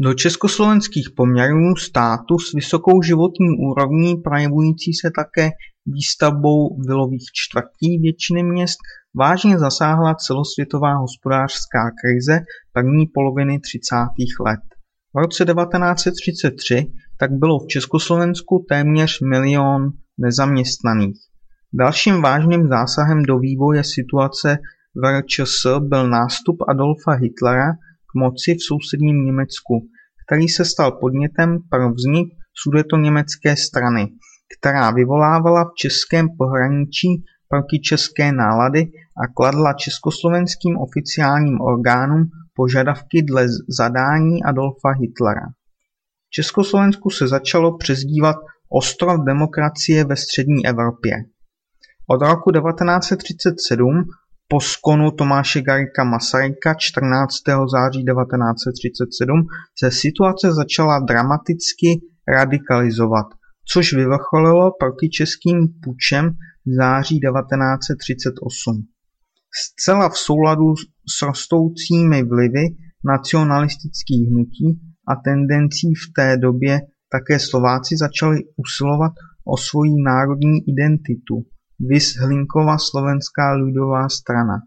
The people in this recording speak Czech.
Do československých poměrů státu s vysokou životní úrovní projevující se také výstavbou vilových čtvrtí většiny měst vážně zasáhla celosvětová hospodářská krize první poloviny 30. let. V roce 1933 tak bylo v Československu téměř milion nezaměstnaných. Dalším vážným zásahem do vývoje situace v RČS byl nástup Adolfa Hitlera moci v sousedním Německu, který se stal podnětem pro vznik sudetoněmecké strany, která vyvolávala v českém pohraničí protičeské nálady a kladla československým oficiálním orgánům požadavky dle zadání Adolfa Hitlera. Československu se začalo přezdívat ostrov demokracie ve střední Evropě. Od roku 1937 po skonu Tomáše Garrigua Masaryka 14. září 1937 se situace začala dramaticky radikalizovat, což vyvrcholilo protičeským pučem v září 1938. Zcela v souladu s rostoucími vlivy nacionalistických hnutí a tendencí v té době také Slováci začali usilovat o svoji národní identitu viz Slovenská ľudová strana.